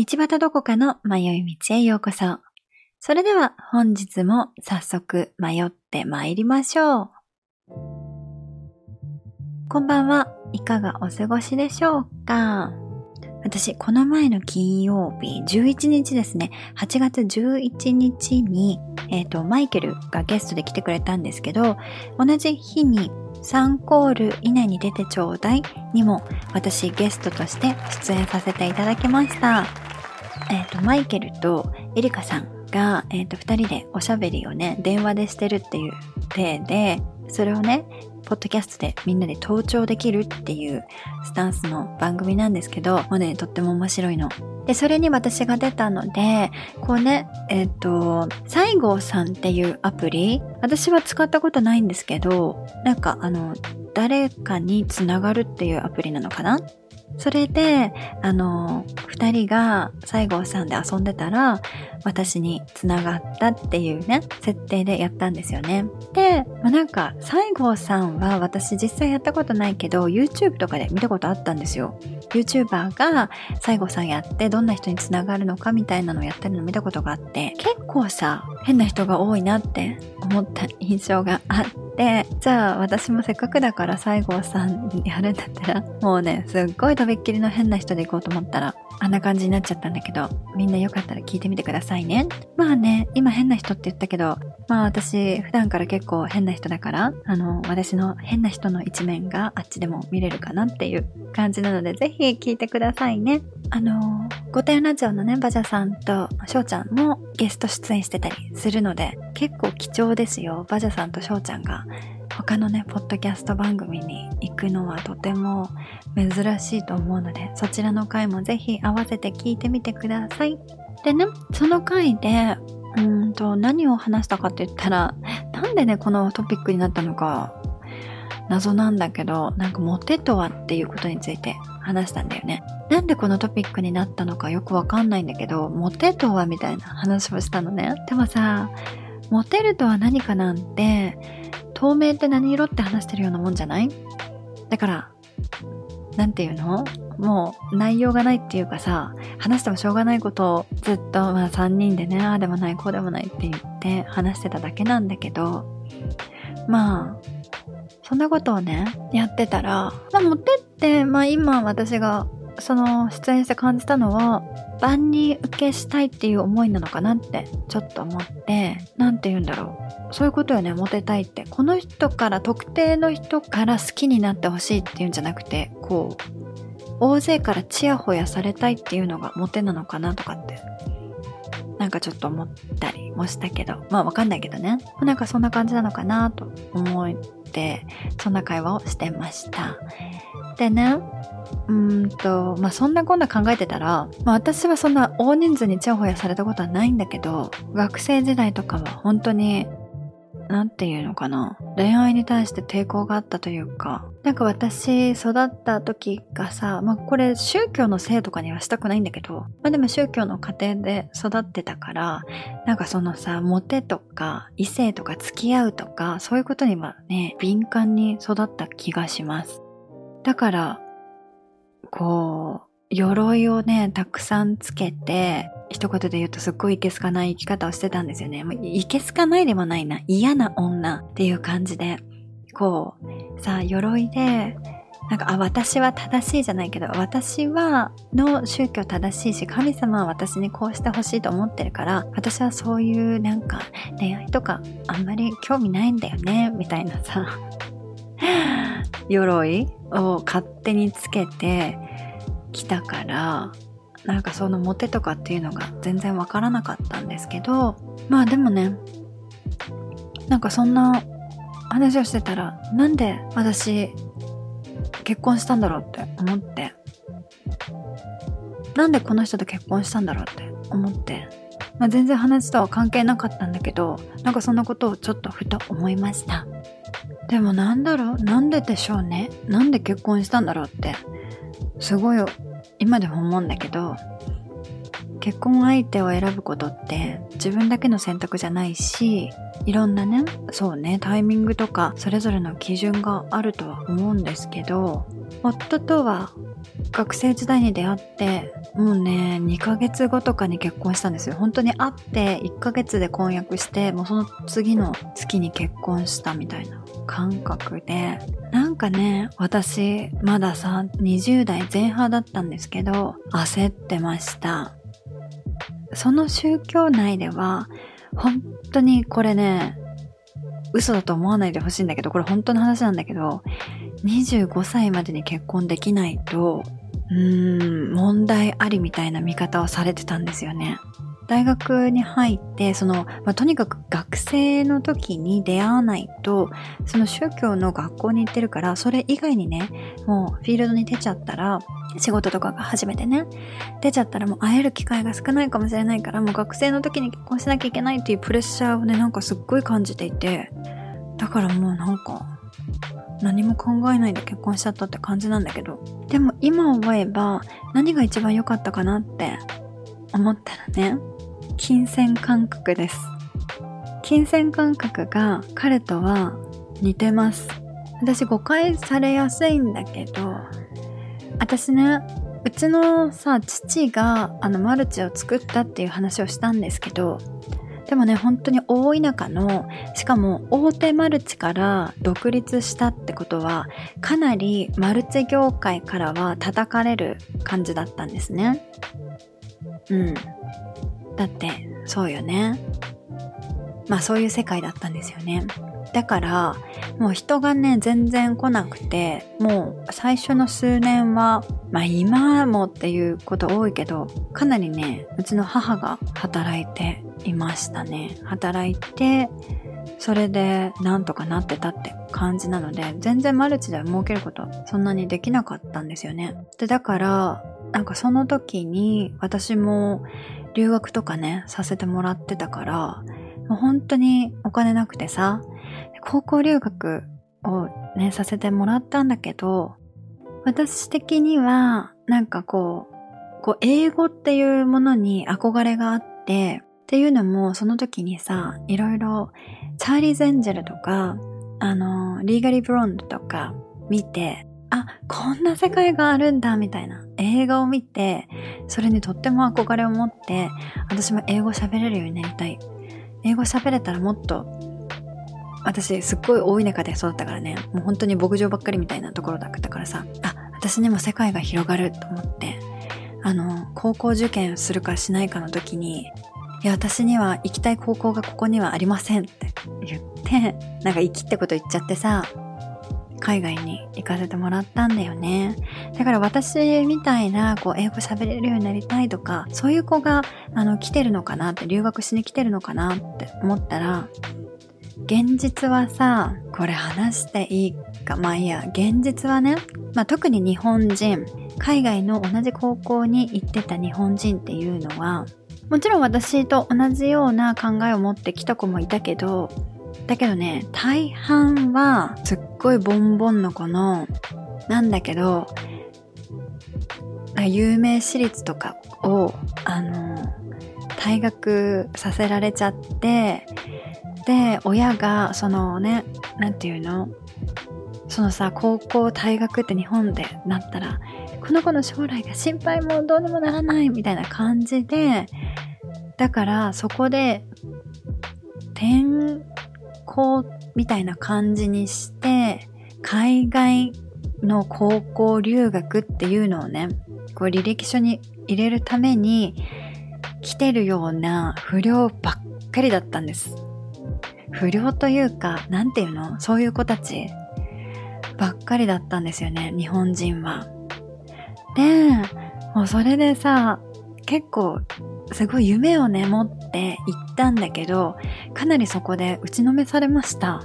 道端どこかの迷い道へようこそ。それでは本日も早速迷って参りましょう。こんばんは。いかがお過ごしでしょうか？私、この前の金曜日、11日ですね、8月11日に、えっ、ー、と、マイケルがゲストで来てくれたんですけど、同じ日に3コール以内に出てちょうだいにも私ゲストとして出演させていただきました。えっ、ー、と、マイケルとエリカさんが、えっ、ー、と、二人でおしゃべりをね、電話でしてるっていう体で、それをね、ポッドキャストでみんなで登聴できるっていうスタンスの番組なんですけど、もうね、とっても面白いの。で、それに私が出たので、こうね、えっ、ー、と、西郷さんっていうアプリ、私は使ったことないんですけど、なんかあの、誰かにつながるっていうアプリなのかなそれで、あの、二人が西郷さんで遊んでたら、私に繋がったっていうね、設定でやったんですよね。で、まあ、なんか、西郷さんは私実際やったことないけど、YouTube とかで見たことあったんですよ。YouTuber が西郷さんやってどんな人に繋がるのかみたいなのをやってるの見たことがあって、結構さ、変な人が多いなって思った印象があってて、じゃあ私もせっかくだから西郷さんやるんだったら、もうね、すっごいとびっきりの変な人で行こうと思ったら、あんな感じになっちゃったんだけど、みんなよかったら聞いてみてくださいね。まあね、今変な人って言ったけど、まあ私普段から結構変な人だから、あの、私の変な人の一面があっちでも見れるかなっていう感じなので、ぜひ聞いてくださいね。あの、御殿ラジオのね、バジャさんと翔ちゃんもゲスト出演してたりするので、結構貴重ですよ。バジャさんと翔ちゃんが他のね、ポッドキャスト番組に行くのはとても珍しいと思うので、そちらの回もぜひ合わせて聞いてみてください。でね、その回で、うんと、何を話したかって言ったら、なんでね、このトピックになったのか、謎なんだけど、なんかモテとはっていうことについて話したんだよね。なんでこのトピックになったのかよくわかんないんだけど、モテとはみたいな話をしたのね。でもさ、モテるとは何かなんて、透明って何色って話してるようなもんじゃない？だから、なんていうの？もう内容がないっていうかさ、話してもしょうがないことをずっとまあ3人でね、ああでもない、こうでもないって言って話してただけなんだけど、まあ、そんなことをね、やってたら、まあ、モテって、まあ今私がその出演して感じたのは、万人受けしたいっていう思いなのかなってちょっと思って、なんて言うんだろう。そういうことよね、モテたいって。この人から特定の人から好きになってほしいっていうんじゃなくて、こう、大勢からチヤホヤされたいっていうのがモテなのかなとかって、なんかちょっと思ったりもしたけど、まあわかんないけどね。なんかそんな感じなのかなと思って、そんな会話をしてました。でね、うんと、まあ、そんなこんな考えてたら、まあ、私はそんな大人数にちやほやされたことはないんだけど、学生時代とかは本当に、なんていうのかな？恋愛に対して抵抗があったというか、なんか私育った時がさ、まあこれ宗教のせいとかにはしたくないんだけど、まあでも宗教の家庭で育ってたから、なんかそのさ、モテとか異性とか付き合うとか、そういうことにはね、敏感に育った気がします。だから、こう、鎧をね、たくさんつけて、一言で言うとすっごいいけすかない生き方をしてたんですよね。いけすかないでもないな。嫌な女っていう感じで、こう、さあ、鎧で、なんか、あ、私は正しいじゃないけど、私は、の宗教正しいし、神様は私にこうしてほしいと思ってるから、私はそういうなんか恋愛とかあんまり興味ないんだよね、みたいなさ、鎧を勝手につけてきたからなんかそのモテとかっていうのが全然わからなかったんですけどまあでもねなんかそんな話をしてたらなんで私結婚したんだろうって思ってなんでこの人と結婚したんだろうって思って、まあ、全然話とは関係なかったんだけどなんかそんなことをちょっとふと思いました。でもなんだろうなんででしょうね？なんで結婚したんだろうって、すごい今でも思うんだけど、結婚相手を選ぶことって自分だけの選択じゃないし、いろんなね、そうね、タイミングとかそれぞれの基準があるとは思うんですけど、夫とは学生時代に出会って、もうね、2ヶ月後とかに結婚したんですよ。本当に会って1ヶ月で婚約して、もうその次の月に結婚したみたいな感覚で、なんかね、私、まださ、20代前半だったんですけど、焦ってました。その宗教内では、本当にこれね、嘘だと思わないでほしいんだけど、これ本当の話なんだけど、25歳までに結婚できないと、うーん、問題ありみたいな見方をされてたんですよね。大学に入って、その、まあ、とにかく学生の時に出会わないと、その宗教の学校に行ってるから、それ以外にね、もうフィールドに出ちゃったら、仕事とかが初めてね、出ちゃったらもう会える機会が少ないかもしれないから、もう学生の時に結婚しなきゃいけないっていうプレッシャーをね、なんかすっごい感じていて、だからもうなんか、何も考えないで結婚しちゃったって感じなんだけど。でも今思えば何が一番良かったかなって思ったらね、金銭感覚です。金銭感覚が彼とは似てます。私誤解されやすいんだけど、私ね、うちのさ、父があのマルチを作ったっていう話をしたんですけど、でもね、本当に大田舎の、しかも大手マルチから独立したってことは、かなりマルチ業界からは叩かれる感じだったんですね。うん。だって、そうよね。まあそういう世界だったんですよね。だから、もう人がね、全然来なくて、もう最初の数年は、まあ今もっていうこと多いけど、かなりね、うちの母が働いていましたね。働いて、それでなんとかなってたって感じなので、全然マルチでは儲けることそんなにできなかったんですよね。で、だから、なんかその時に私も留学とかね、させてもらってたから、もう本当にお金なくてさ、高校留学をね、させてもらったんだけど、私的には、なんかこう、こう、英語っていうものに憧れがあって、っていうのも、その時にさ、いろいろ、チャーリーズ・エンジェルとか、あの、リーガリー・ブロンドとか見て、あ、こんな世界があるんだ、みたいな映画を見て、それにとっても憧れを持って、私も英語喋れるようになりたい。英語喋れたらもっと私すっごい大田舎で育ったからねもう本当に牧場ばっかりみたいなところだったからさあ私にも世界が広がると思ってあの高校受験するかしないかの時にいや私には行きたい高校がここにはありませんって言ってなんか行きってこと言っちゃってさ海外に行かせてもらったんだよね。だから私みたいな、こう、英語喋れるようになりたいとか、そういう子が、あの、来てるのかなって、留学しに来てるのかなって思ったら、現実はさ、これ話していいか、まあいいや、現実はね、まあ特に日本人、海外の同じ高校に行ってた日本人っていうのは、もちろん私と同じような考えを持ってきた子もいたけど、だけどね、大半はすっごいボンボンの子の、なんだけど、有名私立とかを、あの、退学させられちゃって、で、親が、そのね、なんていうのそのさ、高校退学って日本でなったら、この子の将来が心配もどうにもならないみたいな感じで、だからそこで、転校みたいな感じにして、海外の高校留学っていうのをね、こう履歴書に入れるために来てるような不良ばっかりだったんです。不良というか、なんていうの？そういう子たちばっかりだったんですよね、日本人は。で、もうそれでさ、結構すごい夢をね、持って行ったんだけど、かなりそこで打ちのめされました。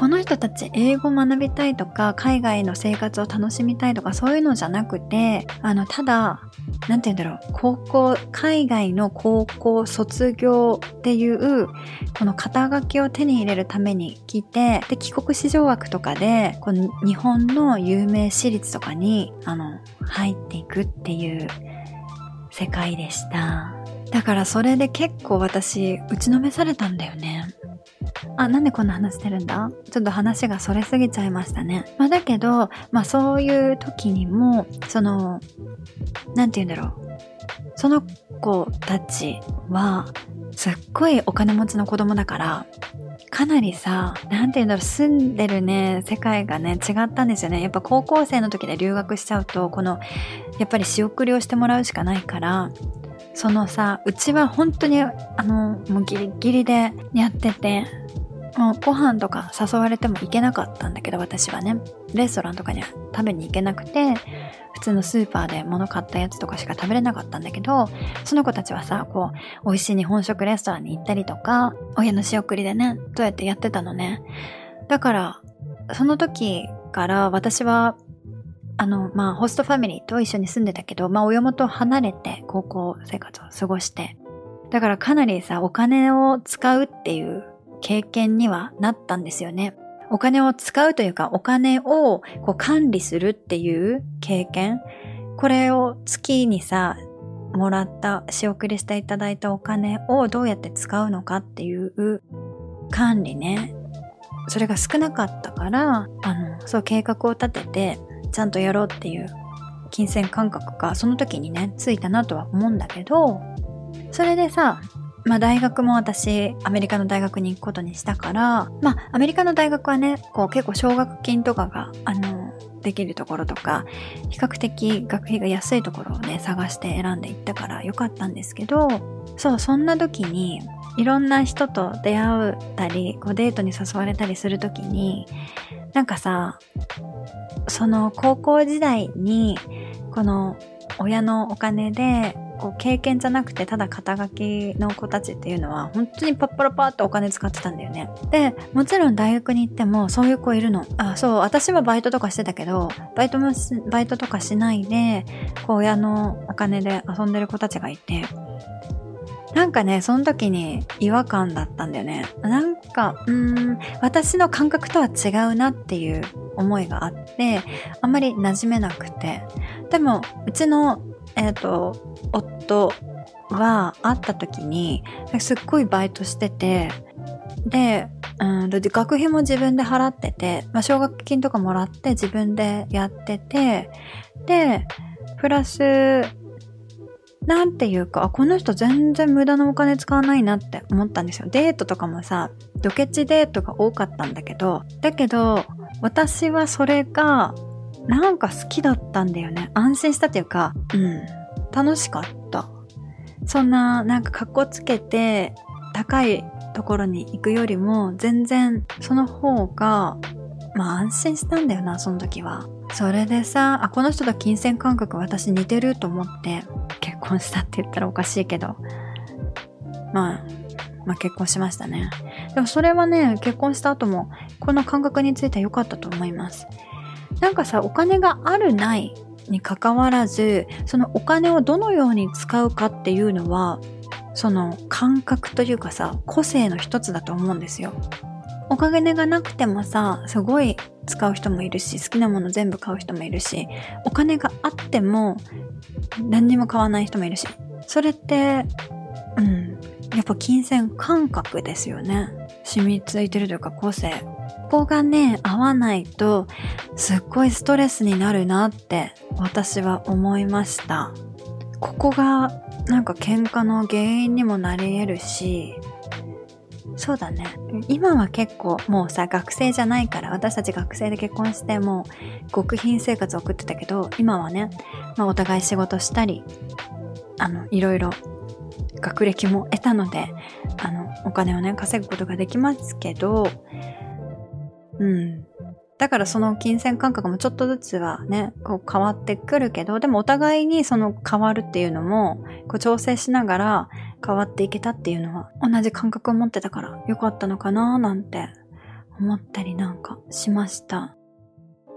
この人たち英語学びたいとか、海外の生活を楽しみたいとか、そういうのじゃなくて、あの、ただ、なんて言うんだろう、高校、海外の高校卒業っていう、この肩書きを手に入れるために来て、で、帰国子女枠とかで、この日本の有名私立とかに、あの、入っていくっていう世界でした。だからそれで結構私、打ちのめされたんだよね。あ、なんでこんな話してるんだ？ちょっと話がそれすぎちゃいましたね。まあだけど、まあそういう時にも、その、なんて言うんだろう。その子たちは、すっごいお金持ちの子供だから、かなりさ、なんて言うんだろう、住んでるね、世界がね、違ったんですよね。やっぱ高校生の時で留学しちゃうと、この、やっぱり仕送りをしてもらうしかないから、そのさ、うちは本当に、あの、もうギリギリでやってて、もうご飯とか誘われても行けなかったんだけど、私はね。レストランとかには食べに行けなくて、普通のスーパーで物買ったやつとかしか食べれなかったんだけど、その子たちはさ、こう、美味しい日本食レストランに行ったりとか、親の仕送りでね、どうやってやってたのね。だから、その時から私は、あの、まあ、ホストファミリーと一緒に住んでたけど、まあ、親元を離れて高校生活を過ごして、だからかなりさ、お金を使うっていう経験にはなったんですよね。お金を使うというか、お金をこう管理するっていう経験。これを月にさ、もらった、仕送りしていただいたお金をどうやって使うのかっていう管理ね。それが少なかったから、あの、そう計画を立てて、ちゃんとやろうっていう金銭感覚がその時にね、ついたなとは思うんだけど、それでさ、まあ大学も私、アメリカの大学に行くことにしたから、まあアメリカの大学はね、こう結構奨学金とかが、あの、できるところとか、比較的学費が安いところをね、探して選んでいったからよかったんですけど、そう、そんな時に、いろんな人と出会ったり、こうデートに誘われたりする時に、なんかさ、その高校時代に、この親のお金でこう経験じゃなくてただ肩書きの子たちっていうのは本当にパッパラパーってお金使ってたんだよね。で、もちろん大学に行ってもそういう子いるの。あ、そう、私はバイトとかしてたけど、バイトもバイトとかしないで、こう親のお金で遊んでる子たちがいて、なんかね、その時に違和感だったんだよね。なんか、うーん、私の感覚とは違うなっていう思いがあって、あんまり馴染めなくて。でも、うちのえっ、ー、と、夫は会った時に、すっごいバイトしてて、で、うん、学費も自分で払ってて、まあ、奨学金とかもらって自分でやってて、で、プラス、なんていうか、この人全然無駄なお金使わないなって思ったんですよ。デートとかもさ、ドケチデートが多かったんだけど、だけど、私はそれがなんか好きだったんだよね。安心したっていうか、うん。楽しかった。そんな、なんか格好つけて、高いところに行くよりも、全然、その方が、まあ安心したんだよな、その時は。それでさ、あ、この人と金銭感覚私似てると思って、結婚したって言ったらおかしいけど、まあ、まあ結婚しましたね。でもそれはね、結婚した後も、この感覚については良かったと思います。なんかさ、お金があるないに関わらず、そのお金をどのように使うかっていうのは、その感覚というかさ、個性の一つだと思うんですよ。お金がなくてもさ、すごい使う人もいるし、好きなもの全部買う人もいるし、お金があっても何にも買わない人もいるし、それって、うん、やっぱ金銭感覚ですよね。染みついてるというか個性。ここがね、合わないと、すっごいストレスになるなって私は思いました。ここがなんか喧嘩の原因にもなり得るし、そうだね。今は結構もうさ、学生じゃないから、私たち学生で結婚してもう極貧生活を送ってたけど、今はね、まあお互い仕事したり、あの、いろいろ学歴も得たので、あの、お金をね、稼ぐことができますけど、うん。だからその金銭感覚もちょっとずつはね、こう変わってくるけど、でもお互いにその変わるっていうのも、こう調整しながら変わっていけたっていうのは、同じ感覚を持ってたから良かったのかななんて思ったりなんかしました。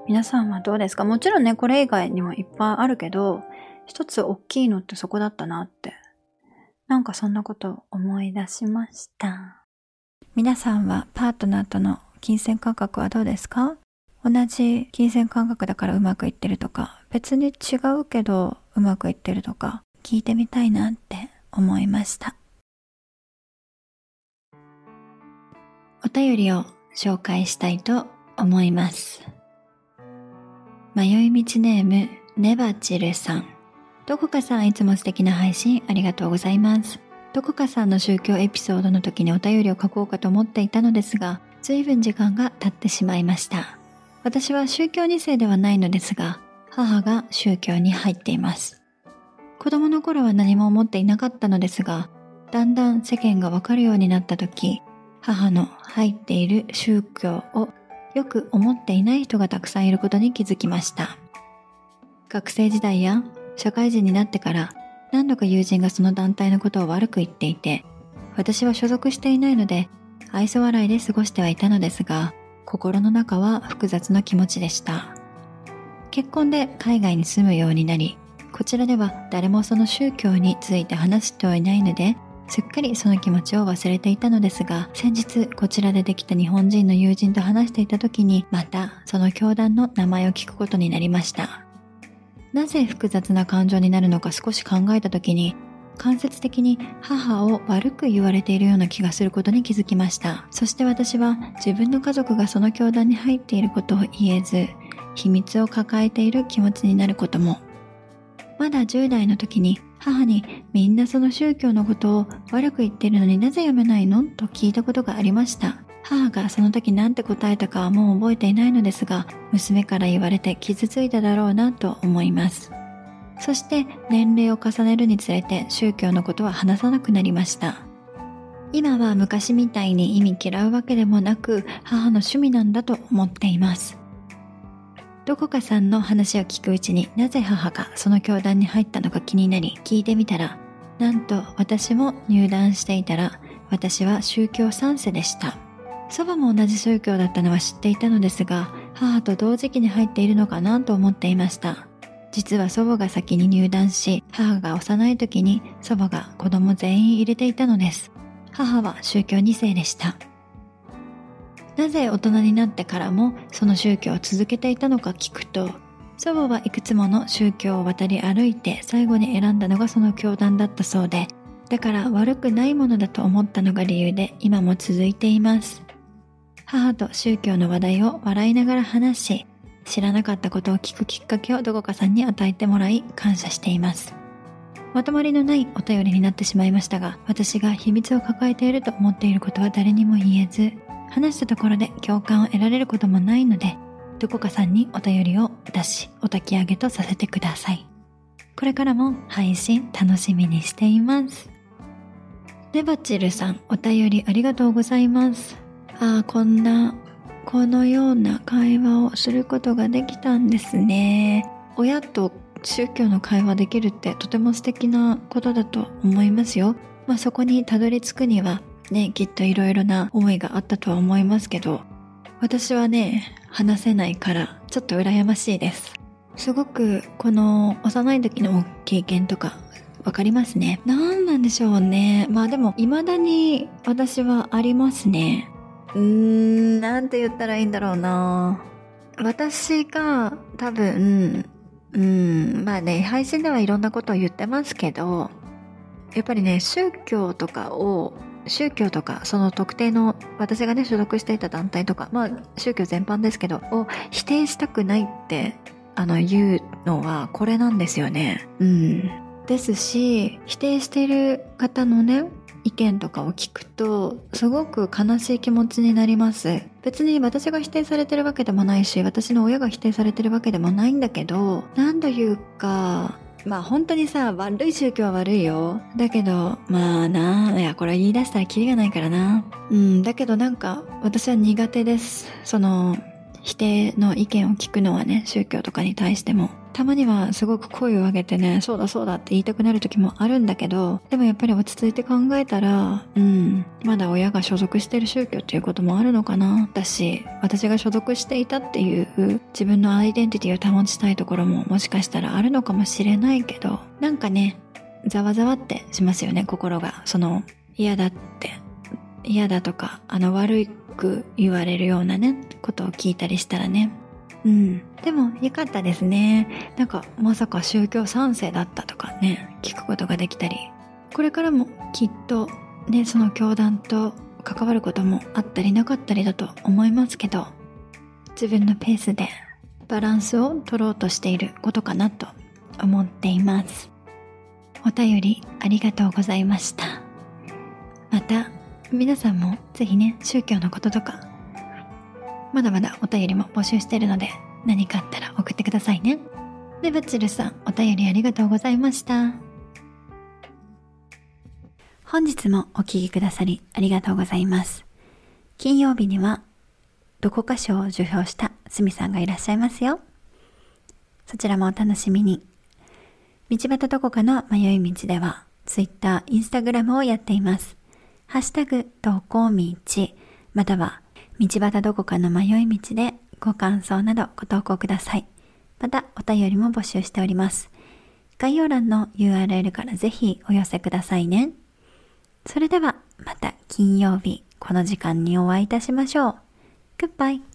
皆さんはどうですか？もちろんね、これ以外にもいっぱいあるけど、一つ大きいのってそこだったなって。なんかそんなことを思い出しました。皆さんはパートナーとの金銭感覚はどうですか？同じ金銭感覚だからうまくいってるとか、別に違うけどうまくいってるとか、聞いてみたいなって思いました。お便りを紹介したいと思います。迷い道ネーム、ネバチルさん。どこかさんいつも素敵な配信ありがとうございます。どこかさんの宗教エピソードの時にお便りを書こうかと思っていたのですが、随分時間が経ってしまいました。私は宗教2世ではないのですが、母が宗教に入っています。子供の頃は何も思っていなかったのですが、だんだん世間がわかるようになった時、母の入っている宗教をよく思っていない人がたくさんいることに気づきました。学生時代や社会人になってから何度か友人がその団体のことを悪く言っていて、私は所属していないので愛想笑いで過ごしてはいたのですが、心の中は複雑な気持ちでした。結婚で海外に住むようになり、こちらでは誰もその宗教について話してはいないので、すっかりその気持ちを忘れていたのですが、先日こちらでできた日本人の友人と話していた時に、またその教団の名前を聞くことになりました。なぜ複雑な感情になるのか少し考えた時に、間接的に母を悪く言われているような気がすることに気づきました。そして私は自分の家族がその教団に入っていることを言えず、秘密を抱えている気持ちになることも。まだ10代の時に母にみんなその宗教のことを悪く言ってるのになぜ読めないの？と聞いたことがありました。母がその時何て答えたかはもう覚えていないのですが、娘から言われて傷ついただろうなと思います。そして年齢を重ねるにつれて宗教のことは話さなくなりました。今は昔みたいに意味嫌うわけでもなく母の趣味なんだと思っています。どこかさんの話を聞くうちになぜ母がその教団に入ったのか気になり聞いてみたらなんと私も入団していたら私は宗教3世でした祖母も同じ宗教だったのは知っていたのですが母と同時期に入っているのかなと思っていました。実は祖母が先に入団し母が幼い時に祖母が子供全員入れていたのです。母は宗教2世でした。なぜ大人になってからもその宗教を続けていたのか聞くと祖母はいくつもの宗教を渡り歩いて最後に選んだのがその教団だったそうでだから悪くないものだと思ったのが理由で今も続いています。母と宗教の話題を笑いながら話し知らなかったことを聞くきっかけをどこかさんに与えてもらい感謝していますまとまりのないお便りになってしまいましたが私が秘密を抱えていると思っていることは誰にも言えず話したところで共感を得られることもないので、どこかさんにお便りを出し、お焚き上げとさせてください。これからも配信楽しみにしています。ネバチルさん、お便りありがとうございます。ああ、こんな、このような会話をすることができたんですね。親と宗教の会話できるってとても素敵なことだと思いますよ。まあ、そこにたどり着くにはね、きっといろいろな思いがあったとは思いますけど、私はね、話せないからちょっと羨ましいです。すごくこの幼い時の経験とかわかりますね。何なんでしょうね。まあでも未だに私はありますね。うーん、なんて言ったらいいんだろうな。私が多分、うん、まあね、配信ではいろんなことを言ってますけど、やっぱりね、宗教とかを宗教とかその特定の私がね所属していた団体とかまあ宗教全般ですけどを否定したくないってあの言うのはこれなんですよねうんですし否定している方のね意見とかを聞くとすごく悲しい気持ちになります別に私が否定されてるわけでもないし私の親が否定されてるわけでもないんだけど何というかまあ本当にさ、悪い宗教は悪いよ。だけど、まあな、いや、これ言い出したらキリがないからな。うん、だけどなんか、私は苦手です。その、否定の意見を聞くのはね、宗教とかに対しても。たまにはすごく声を上げてね、そうだそうだって言いたくなる時もあるんだけど、でもやっぱり落ち着いて考えたら、うん、まだ親が所属してる宗教っていうこともあるのかな。だし、私が所属していたっていう自分のアイデンティティを保ちたいところももしかしたらあるのかもしれないけど、なんかね、ざわざわってしますよね、心が。その、嫌だって、嫌だとか、あの悪いく言われるようなね、ことを聞いたりしたらね。うん。でも、よかったですね。なんか、まさか宗教3世だったとかね、聞くことができたり。これからもきっと、ね、その教団と関わることもあったりなかったりだと思いますけど自分のペースでバランスを取ろうとしていることかなと思っていますお便りありがとうございましたまた皆さんもぜひね宗教のこととかまだまだお便りも募集しているので何かあったら送ってくださいね。でバチルさんお便りありがとうございました。本日もお聴きくださりありがとうございます。金曜日にはどこか賞を受賞したすみさんがいらっしゃいますよ。そちらもお楽しみに。道端どこかの迷い道では Twitter、Instagram をやっています。ハッシュタグ、投稿道、または、道端どこかの迷い道でご感想などご投稿ください。また、お便りも募集しております。概要欄の URL からぜひお寄せくださいね。それでは、また金曜日、この時間にお会いいたしましょう。Goodbye.